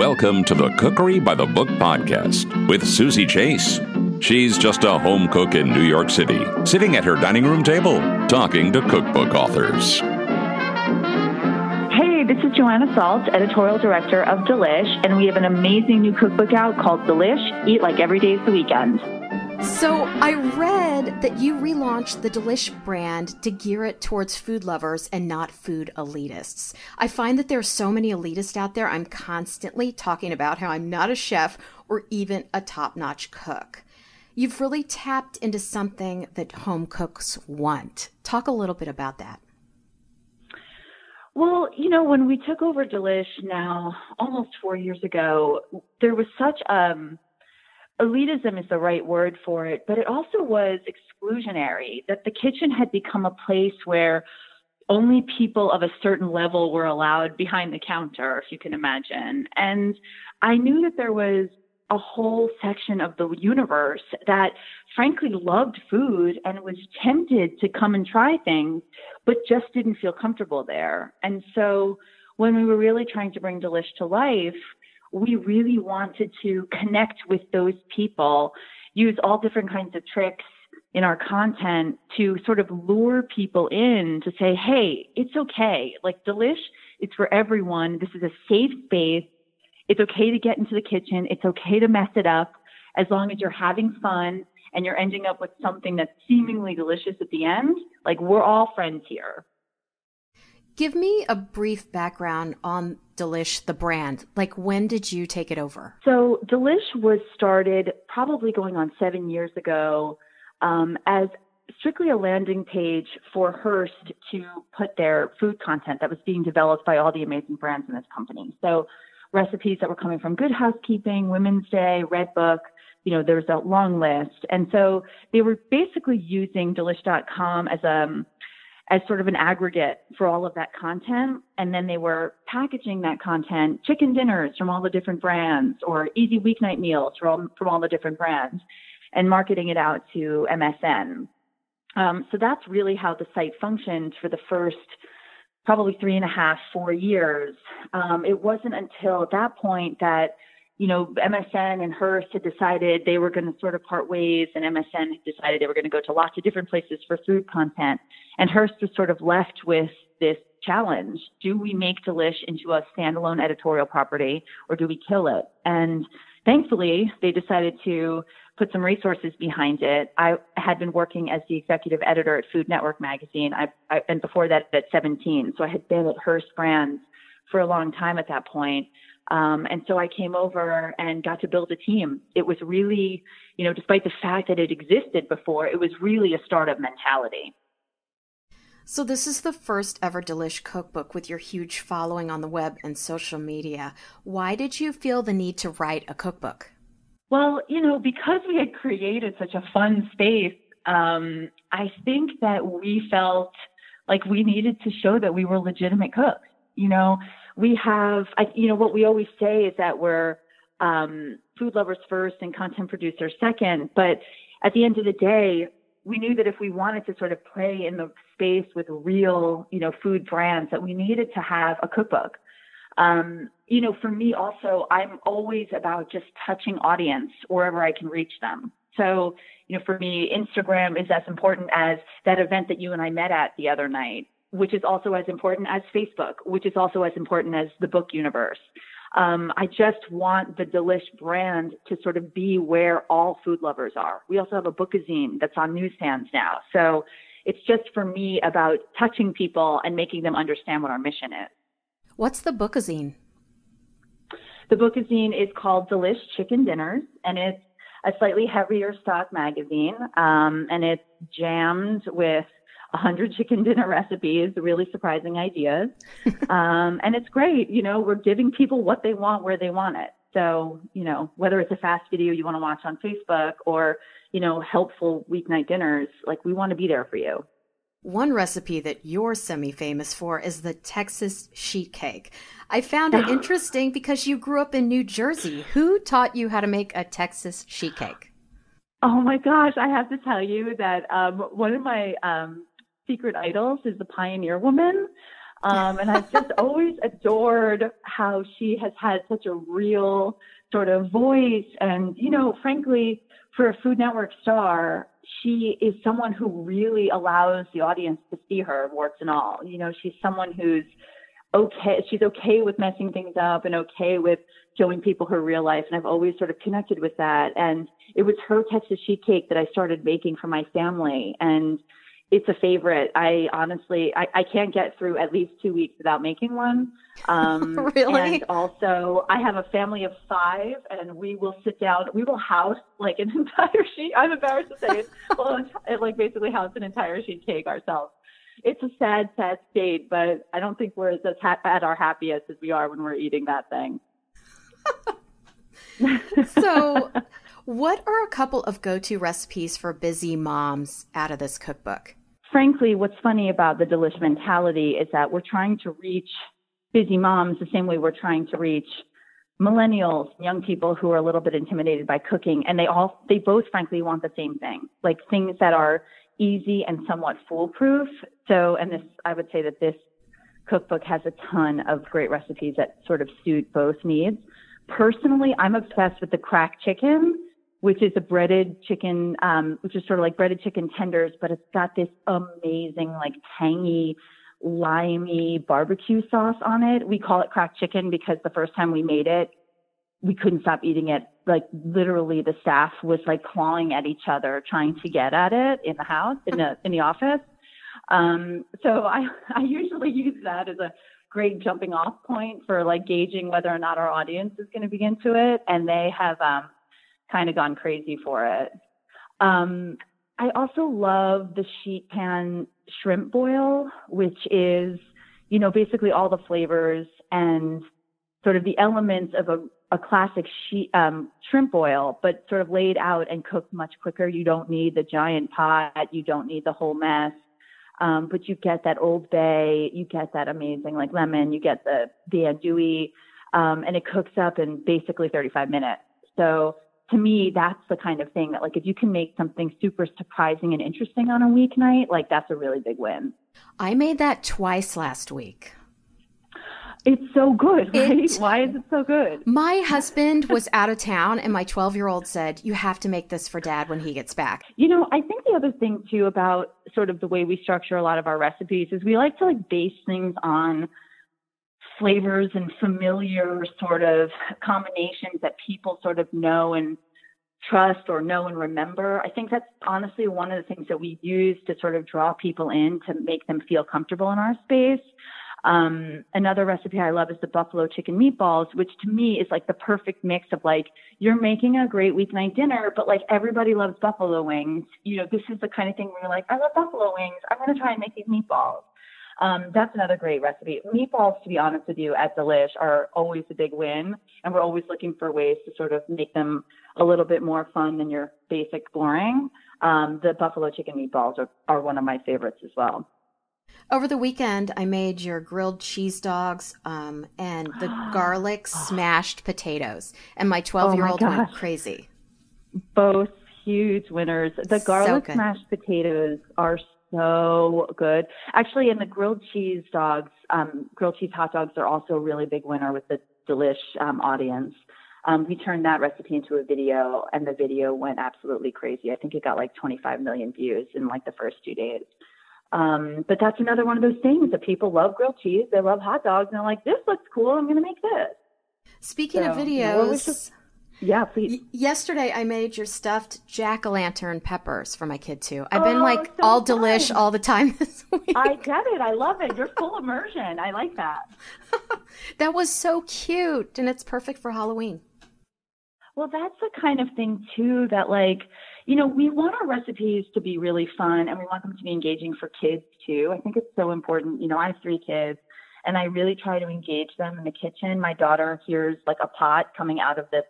Welcome to the Cookery by the Book podcast with Susie Chase. She's just a home cook in New York City, sitting at her dining room table, talking to cookbook authors. Hey, this is Joanna Saltz, editorial director of Delish, and we have an amazing new cookbook out called Delish Eat Like Every Day is the Weekend. So, I read that you relaunched the Delish brand to gear it towards food lovers and not food elitists. I find that there are so many elitists out there. I'm constantly talking about how I'm not a chef or even a top notch cook. You've really tapped into something that home cooks want. Talk a little bit about that. Well, you know, when we took over Delish now almost four years ago, there was such um elitism is the right word for it, but it also was exclusionary that the kitchen had become a place where only people of a certain level were allowed behind the counter, if you can imagine. And I knew that there was a whole section of the universe that frankly loved food and was tempted to come and try things, but just didn't feel comfortable there. And so when we were really trying to bring Delish to life, we really wanted to connect with those people, use all different kinds of tricks in our content to sort of lure people in to say, hey, it's okay. Like Delish, it's for everyone. This is a safe space. It's okay to get into the kitchen. It's okay to mess it up as long as you're having fun and you're ending up with something that's seemingly delicious at the end. Like we're all friends here. Give me a brief background on Delish, the brand. Like, when did you take it over? So, Delish was started probably going on seven years ago um, as strictly a landing page for Hearst to put their food content that was being developed by all the amazing brands in this company. So, recipes that were coming from Good Housekeeping, Women's Day, Redbook, you know, there's a long list. And so they were basically using Delish.com as a as sort of an aggregate for all of that content. And then they were packaging that content, chicken dinners from all the different brands or easy weeknight meals from all, from all the different brands and marketing it out to MSN. Um, so that's really how the site functioned for the first probably three and a half, four years. Um, it wasn't until that point that you know, MSN and Hearst had decided they were going to sort of part ways, and MSN had decided they were going to go to lots of different places for food content. And Hearst was sort of left with this challenge. Do we make Delish into a standalone editorial property or do we kill it? And thankfully, they decided to put some resources behind it. I had been working as the executive editor at Food Network magazine, I, I, and before that at 17. So I had been at Hearst Brands for a long time at that point. Um, and so I came over and got to build a team. It was really, you know, despite the fact that it existed before, it was really a startup mentality. So, this is the first ever Delish cookbook with your huge following on the web and social media. Why did you feel the need to write a cookbook? Well, you know, because we had created such a fun space, um, I think that we felt like we needed to show that we were legitimate cooks. You know, we have, I, you know, what we always say is that we're um, food lovers first and content producers second. But at the end of the day, we knew that if we wanted to sort of play in the space with real, you know, food brands, that we needed to have a cookbook. Um, you know, for me also, I'm always about just touching audience wherever I can reach them. So, you know, for me, Instagram is as important as that event that you and I met at the other night which is also as important as Facebook, which is also as important as the book universe. Um, I just want the Delish brand to sort of be where all food lovers are. We also have a bookazine that's on newsstands now. So it's just for me about touching people and making them understand what our mission is. What's the bookazine? The bookazine is called Delish Chicken Dinners, and it's a slightly heavier stock magazine, um, and it's jammed with 100 chicken dinner recipes, really surprising ideas. um, and it's great. You know, we're giving people what they want where they want it. So, you know, whether it's a fast video you want to watch on Facebook or, you know, helpful weeknight dinners, like we want to be there for you. One recipe that you're semi famous for is the Texas sheet cake. I found it interesting because you grew up in New Jersey. Who taught you how to make a Texas sheet cake? Oh my gosh, I have to tell you that um, one of my um, secret idols is the Pioneer Woman. Um, and I've just always adored how she has had such a real sort of voice. And, you know, frankly, for a Food Network star, she is someone who really allows the audience to see her, warts and all. You know, she's someone who's okay. She's okay with messing things up and okay with showing people her real life. And I've always sort of connected with that. And it was her Texas sheet cake that I started making for my family. And it's a favorite. I honestly, I, I can't get through at least two weeks without making one. Um, really? And also, I have a family of five, and we will sit down. We will house like an entire sheet. I'm embarrassed to say it. well, it, like basically house an entire sheet cake ourselves. It's a sad, sad state, but I don't think we're as ha- at our happiest as we are when we're eating that thing. so, what are a couple of go-to recipes for busy moms out of this cookbook? Frankly, what's funny about the delish mentality is that we're trying to reach busy moms the same way we're trying to reach millennials, young people who are a little bit intimidated by cooking, and they all, they both frankly want the same thing, like things that are easy and somewhat foolproof. So, and this, I would say that this cookbook has a ton of great recipes that sort of suit both needs. Personally, I'm obsessed with the cracked chicken which is a breaded chicken, um, which is sort of like breaded chicken tenders, but it's got this amazing, like tangy, limey barbecue sauce on it. We call it cracked chicken because the first time we made it, we couldn't stop eating it. Like literally the staff was like clawing at each other trying to get at it in the house, in the, in the office. Um, so I, I usually use that as a great jumping off point for like gauging whether or not our audience is going to be into it. And they have, um, kind of gone crazy for it. Um, I also love the sheet pan shrimp boil, which is, you know, basically all the flavors and sort of the elements of a, a classic sheet, um, shrimp boil, but sort of laid out and cooked much quicker. You don't need the giant pot. You don't need the whole mess. Um, but you get that Old Bay, you get that amazing like lemon, you get the the andouille, um, and it cooks up in basically 35 minutes. So to me, that's the kind of thing that, like, if you can make something super surprising and interesting on a weeknight, like, that's a really big win. I made that twice last week. It's so good, right? It, Why is it so good? My husband was out of town, and my 12 year old said, You have to make this for dad when he gets back. You know, I think the other thing, too, about sort of the way we structure a lot of our recipes is we like to like base things on flavors and familiar sort of combinations that people sort of know and trust or know and remember. I think that's honestly one of the things that we use to sort of draw people in to make them feel comfortable in our space. Um, another recipe I love is the buffalo chicken meatballs, which to me is like the perfect mix of like, you're making a great weeknight dinner, but like everybody loves buffalo wings. You know, this is the kind of thing where you're like, I love buffalo wings. I'm going to try and make these meatballs. Um, that's another great recipe. Meatballs, to be honest with you, at Delish are always a big win, and we're always looking for ways to sort of make them a little bit more fun than your basic boring. Um, the buffalo chicken meatballs are, are one of my favorites as well. Over the weekend, I made your grilled cheese dogs um, and the garlic smashed potatoes, and my 12 year old went crazy. Both huge winners. The garlic so smashed potatoes are so good. Actually, in the grilled cheese dogs, um, grilled cheese hot dogs are also a really big winner with the Delish um, audience. Um, we turned that recipe into a video, and the video went absolutely crazy. I think it got like 25 million views in like the first two days. Um, but that's another one of those things that people love grilled cheese, they love hot dogs, and they're like, "This looks cool. I'm going to make this." Speaking so, of videos, yeah, please. Y- yesterday, I made your stuffed jack o' lantern peppers for my kid too. I've been oh, like so all fun. delish all the time this week. I get it. I love it. You're full immersion. I like that. that was so cute, and it's perfect for Halloween. Well, that's the kind of thing too that like you know we want our recipes to be really fun, and we want them to be engaging for kids too. I think it's so important. You know, I have three kids and I really try to engage them in the kitchen. My daughter hears like a pot coming out of the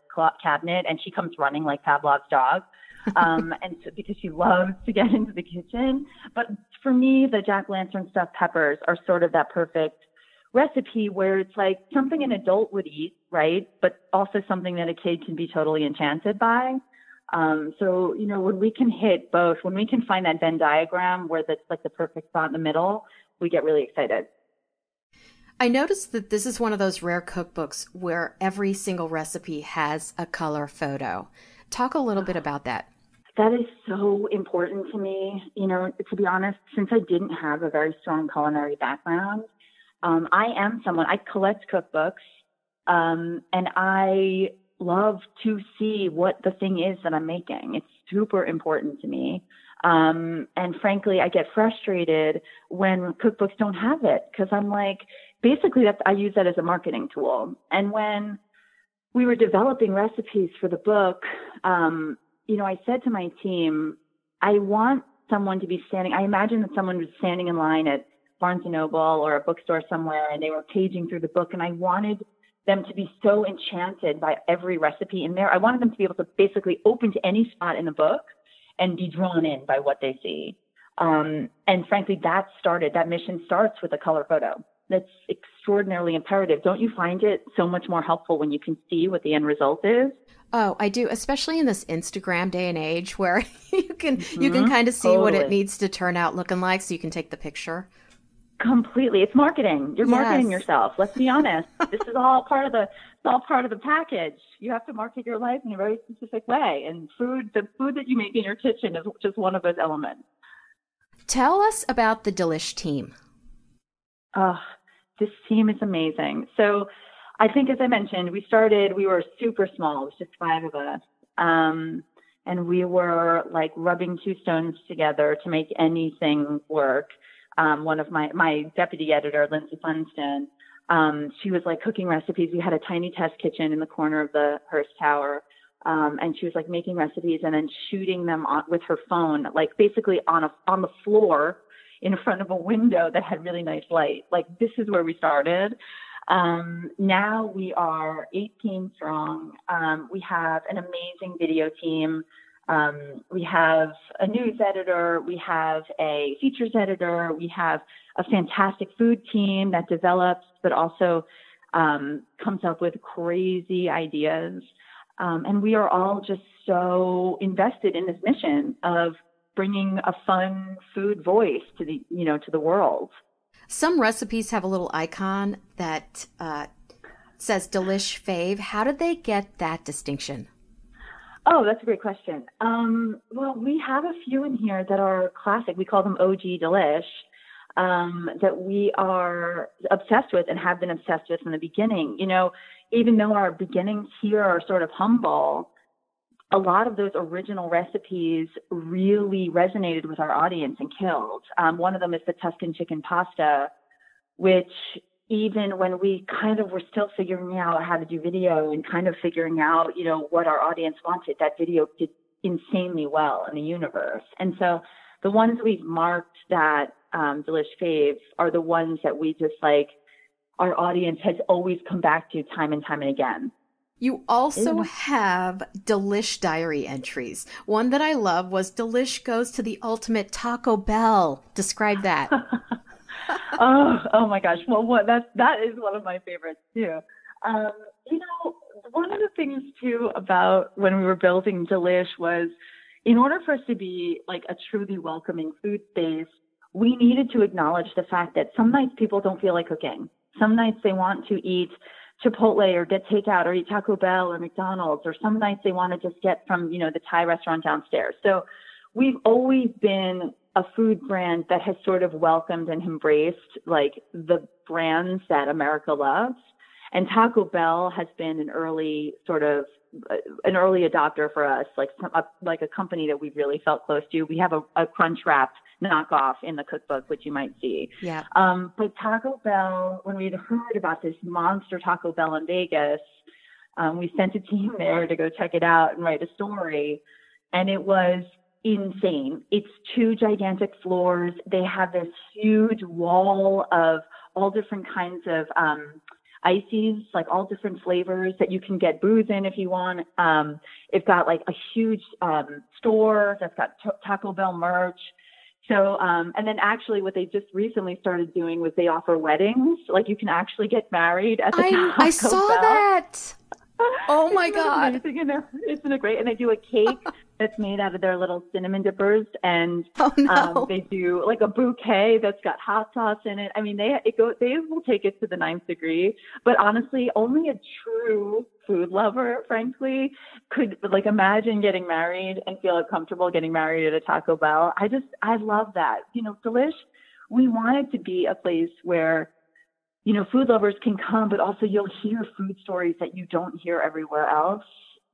cabinet and she comes running like Pavlov's dog. um, and so, because she loves to get into the kitchen. But for me, the jack lantern stuffed peppers are sort of that perfect recipe where it's like something an adult would eat, right? But also something that a kid can be totally enchanted by. Um, so, you know, when we can hit both, when we can find that Venn diagram where that's like the perfect spot in the middle, we get really excited. I noticed that this is one of those rare cookbooks where every single recipe has a color photo. Talk a little bit about that. That is so important to me. You know, to be honest, since I didn't have a very strong culinary background, um, I am someone, I collect cookbooks, um, and I love to see what the thing is that I'm making. It's super important to me. Um, and frankly, I get frustrated when cookbooks don't have it because I'm like, basically that's, I use that as a marketing tool. And when we were developing recipes for the book, um, you know, I said to my team, I want someone to be standing, I imagine that someone was standing in line at Barnes and Noble or a bookstore somewhere and they were paging through the book and I wanted them to be so enchanted by every recipe in there. I wanted them to be able to basically open to any spot in the book and be drawn in by what they see. Um, and frankly, that started, that mission starts with a color photo. That's extraordinarily imperative. Don't you find it so much more helpful when you can see what the end result is? Oh, I do, especially in this Instagram day and age where you can mm-hmm. you can kind of see totally. what it needs to turn out looking like so you can take the picture. Completely. It's marketing. You're yes. marketing yourself. Let's be honest. this is all part of the it's all part of the package. You have to market your life in a very specific way. And food the food that you make in your kitchen is just one of those elements. Tell us about the Delish team. Oh, this team is amazing. So I think as I mentioned, we started we were super small, it was just five of us. Um, and we were like rubbing two stones together to make anything work um, one of my my deputy editor, Lindsay Funston, um, she was like cooking recipes. We had a tiny test kitchen in the corner of the Hearst Tower. Um, and she was like making recipes and then shooting them on, with her phone, like basically on a on the floor in front of a window that had really nice light. Like this is where we started. Um, now we are 18 strong. Um, we have an amazing video team. Um, we have a news editor, we have a features editor, we have a fantastic food team that develops, but also um, comes up with crazy ideas. Um, and we are all just so invested in this mission of bringing a fun food voice to the you know to the world. Some recipes have a little icon that uh, says "Delish Fave." How did they get that distinction? Oh, that's a great question. Um, well, we have a few in here that are classic. We call them OG Delish. Um, that we are obsessed with and have been obsessed with from the beginning. You know, even though our beginnings here are sort of humble, a lot of those original recipes really resonated with our audience and killed. Um, one of them is the Tuscan chicken pasta, which even when we kind of were still figuring out how to do video and kind of figuring out, you know, what our audience wanted, that video did insanely well in the universe. And so the ones we've marked that um, Delish Faves are the ones that we just like, our audience has always come back to time and time and again. You also have Delish diary entries. One that I love was Delish goes to the ultimate Taco Bell. Describe that. oh, oh my gosh. Well, what that that is one of my favorites too. Um, you know, one of the things too about when we were building Delish was, in order for us to be like a truly welcoming food space, we needed to acknowledge the fact that some nights people don't feel like cooking. Some nights they want to eat Chipotle or get takeout or eat Taco Bell or McDonald's, or some nights they want to just get from, you know, the Thai restaurant downstairs. So we've always been a food brand that has sort of welcomed and embraced like the brands that America loves. And Taco Bell has been an early sort of uh, an early adopter for us, like some, a, like a company that we've really felt close to. We have a, a Crunchwrap knockoff in the cookbook, which you might see. Yeah. Um, but Taco Bell, when we had heard about this monster Taco Bell in Vegas, um, we sent a team there to go check it out and write a story. And it was insane. It's two gigantic floors. They have this huge wall of all different kinds of um, ices, like all different flavors that you can get booze in if you want. Um, it's got like a huge um, store that's got t- Taco Bell merch. So, um, and then actually, what they just recently started doing was they offer weddings. Like you can actually get married at the I, Taco I saw Bell. that. Oh my god! Isn't it, isn't it great? And they do a cake that's made out of their little cinnamon dippers, and oh, no. um, they do like a bouquet that's got hot sauce in it. I mean, they it go they will take it to the ninth degree. But honestly, only a true food lover, frankly, could like imagine getting married and feel comfortable getting married at a Taco Bell. I just I love that. You know, Delish. We want it to be a place where you know, food lovers can come, but also you'll hear food stories that you don't hear everywhere else.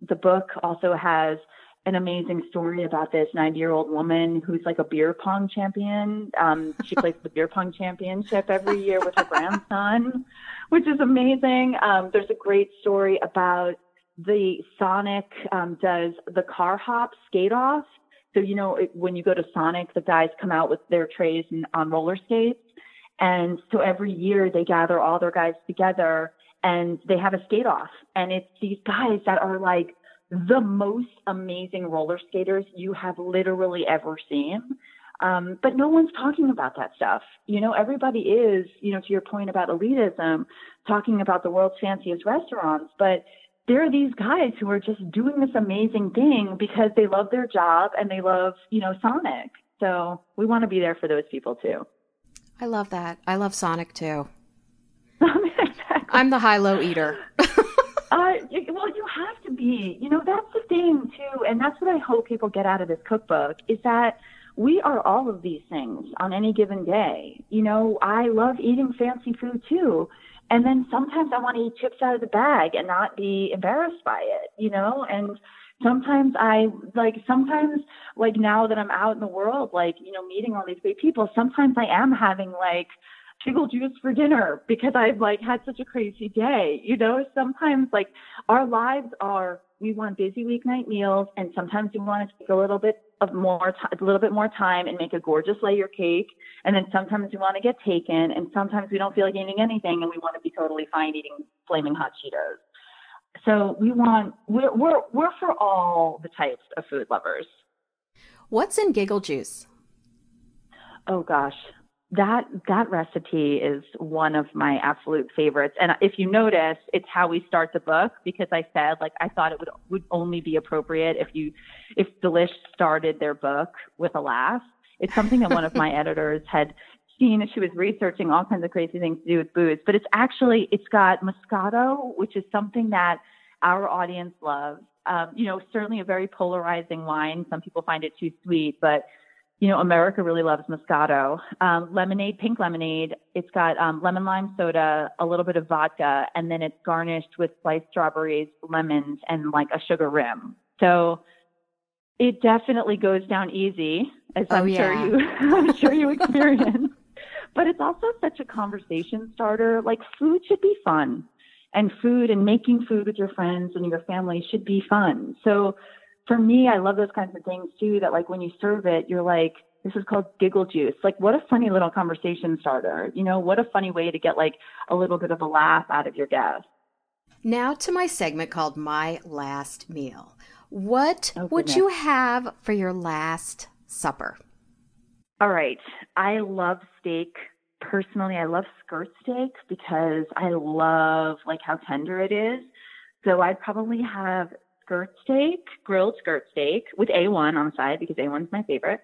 The book also has an amazing story about this 90 year old woman who's like a beer pong champion. Um, she plays the beer pong championship every year with her grandson, which is amazing. Um, there's a great story about the Sonic um, does the car hop skate off. So, you know, it, when you go to Sonic, the guys come out with their trays and, on roller skates. And so every year they gather all their guys together and they have a skate off. And it's these guys that are like the most amazing roller skaters you have literally ever seen. Um, but no one's talking about that stuff. You know, everybody is, you know, to your point about elitism, talking about the world's fanciest restaurants, but there are these guys who are just doing this amazing thing because they love their job and they love, you know, Sonic. So we want to be there for those people too. I love that. I love Sonic too. exactly. I'm the high low eater. uh, You know, that's the thing too, and that's what I hope people get out of this cookbook is that we are all of these things on any given day. You know, I love eating fancy food too. And then sometimes I want to eat chips out of the bag and not be embarrassed by it, you know? And sometimes I like sometimes like now that I'm out in the world, like, you know, meeting all these great people, sometimes I am having like pickle juice for dinner because I've like had such a crazy day. You know, sometimes like our lives are we want busy weeknight meals and sometimes we want to take a little bit of more t- a little bit more time and make a gorgeous layer cake and then sometimes we want to get taken and sometimes we don't feel like eating anything and we want to be totally fine eating flaming hot Cheetos. So we want we're we're we're for all the types of food lovers. What's in giggle juice? Oh gosh, that that recipe is one of my absolute favorites. And if you notice, it's how we start the book because I said like I thought it would would only be appropriate if you if Delish started their book with a laugh. It's something that one of my editors had seen she was researching all kinds of crazy things to do with booze, but it's actually it's got Moscato, which is something that our audience loves. Um, you know, certainly a very polarizing wine. Some people find it too sweet, but you know, America really loves Moscato. Um, lemonade, pink lemonade. It's got um, lemon lime soda, a little bit of vodka, and then it's garnished with sliced strawberries, lemons, and like a sugar rim. So it definitely goes down easy, as oh, I'm yeah. sure you, I'm sure you experience. but it's also such a conversation starter. Like food should be fun, and food and making food with your friends and your family should be fun. So for me, I love those kinds of things too. That like when you serve it, you're like, this is called giggle juice. Like, what a funny little conversation starter. You know, what a funny way to get like a little bit of a laugh out of your guest. Now to my segment called My Last Meal. What Oh, would you have for your last supper? All right. I love steak. Personally, I love skirt steak because I love like how tender it is. So I'd probably have skirt steak, grilled skirt steak with A1 on the side because A1's my favorite.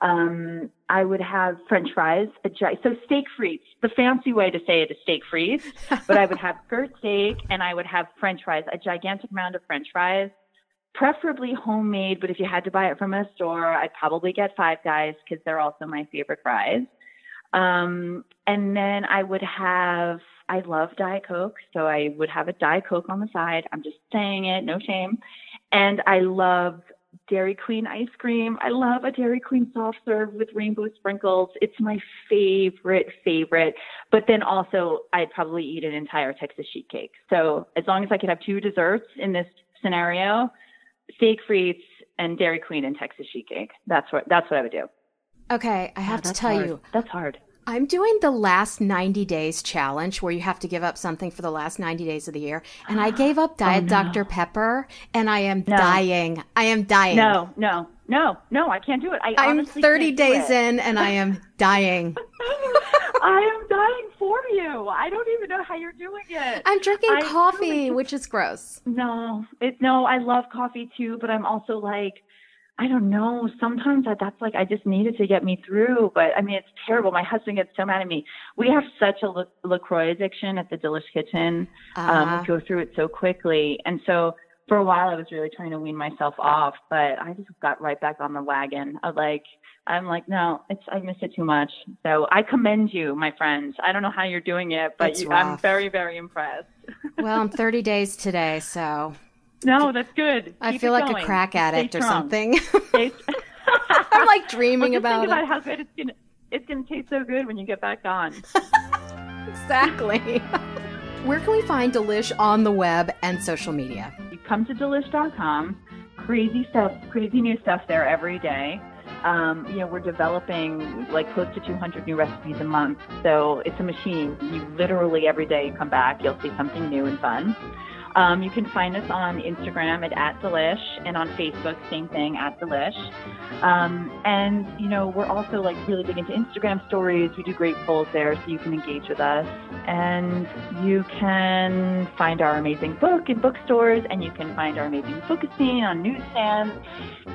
Um, I would have French fries, a gi- so steak frites. The fancy way to say it is steak frites, but I would have skirt steak and I would have French fries, a gigantic mound of French fries, preferably homemade. But if you had to buy it from a store, I'd probably get Five Guys because they're also my favorite fries. Um, and then I would have, I love Diet Coke, so I would have a Diet Coke on the side. I'm just saying it, no shame. And I love Dairy Queen ice cream. I love a Dairy Queen soft serve with rainbow sprinkles. It's my favorite, favorite. But then also, I'd probably eat an entire Texas sheet cake. So as long as I could have two desserts in this scenario, steak frites and Dairy Queen and Texas sheet cake. That's what that's what I would do. Okay, I have to tell hard. you, that's hard. I'm doing the last 90 days challenge where you have to give up something for the last 90 days of the year. And I gave up oh, Diet Oh, no. Dr. Pepper and I am No. dying. I am dying. No, no, no, no. I can't do it. I I'm 30 days in and I am dying. I am dying for you. I don't even know how you're doing it. I'm drinking I coffee, really- which is gross. No, it no. I love coffee too, but I'm also like, I don't know. Sometimes I, that's like I just needed to get me through. But I mean, it's terrible. My husband gets so mad at me. We have such a La- Lacroix addiction at the Delish Kitchen. Um, Uh, we go through it so quickly, and so for a while I was really trying to wean myself off. But I just got right back on the wagon. Of like, I'm like, no, it's I miss it too much. So I commend you, my friends. I don't know how you're doing it, but you, I'm very, very impressed. well, I'm 30 days today, so no, that's good. I Keep feel like a crack addict or something. I'm like dreaming well, about think it. about how good it's gonna it's gonna taste so good when you get back on. Exactly. Where can we find Delish on the web and social media? You come to delish.com. Crazy stuff, crazy new stuff there every day. Um, you know, we're developing like close to 200 new recipes a month. So it's a machine. You literally every day you come back, you'll see something new and fun. Um, you can find us on Instagram at, at Delish and on Facebook, same thing, at Delish. Um, and, you know, we're also like really big into Instagram stories. We do great polls there so you can engage with us. And you can find our amazing book in bookstores and you can find our amazing book scene on newsstands.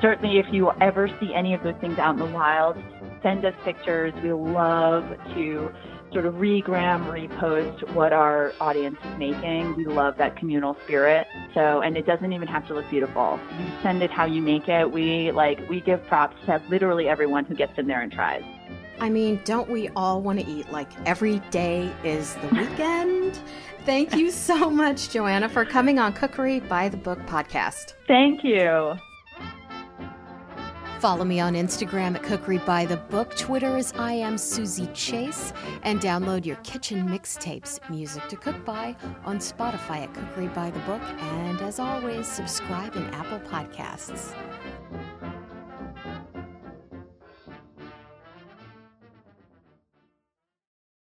Certainly, if you ever see any of those things out in the wild, send us pictures. We love to sort of regram, repost what our audience is making. We love that communal spirit. So, and it doesn't even have to look beautiful. You send it how you make it. We like, we give props to literally everyone who gets in there and tries. I mean, don't we all want to eat like every day is the weekend? Thank you so much, Joanna, for coming on Cookery by the Book podcast. Thank you. Follow me on Instagram at Cookery by the Book. Twitter is I am Susie Chase. And download your kitchen mixtapes, Music to Cook By, on Spotify at Cookery by the Book. And as always, subscribe in Apple Podcasts.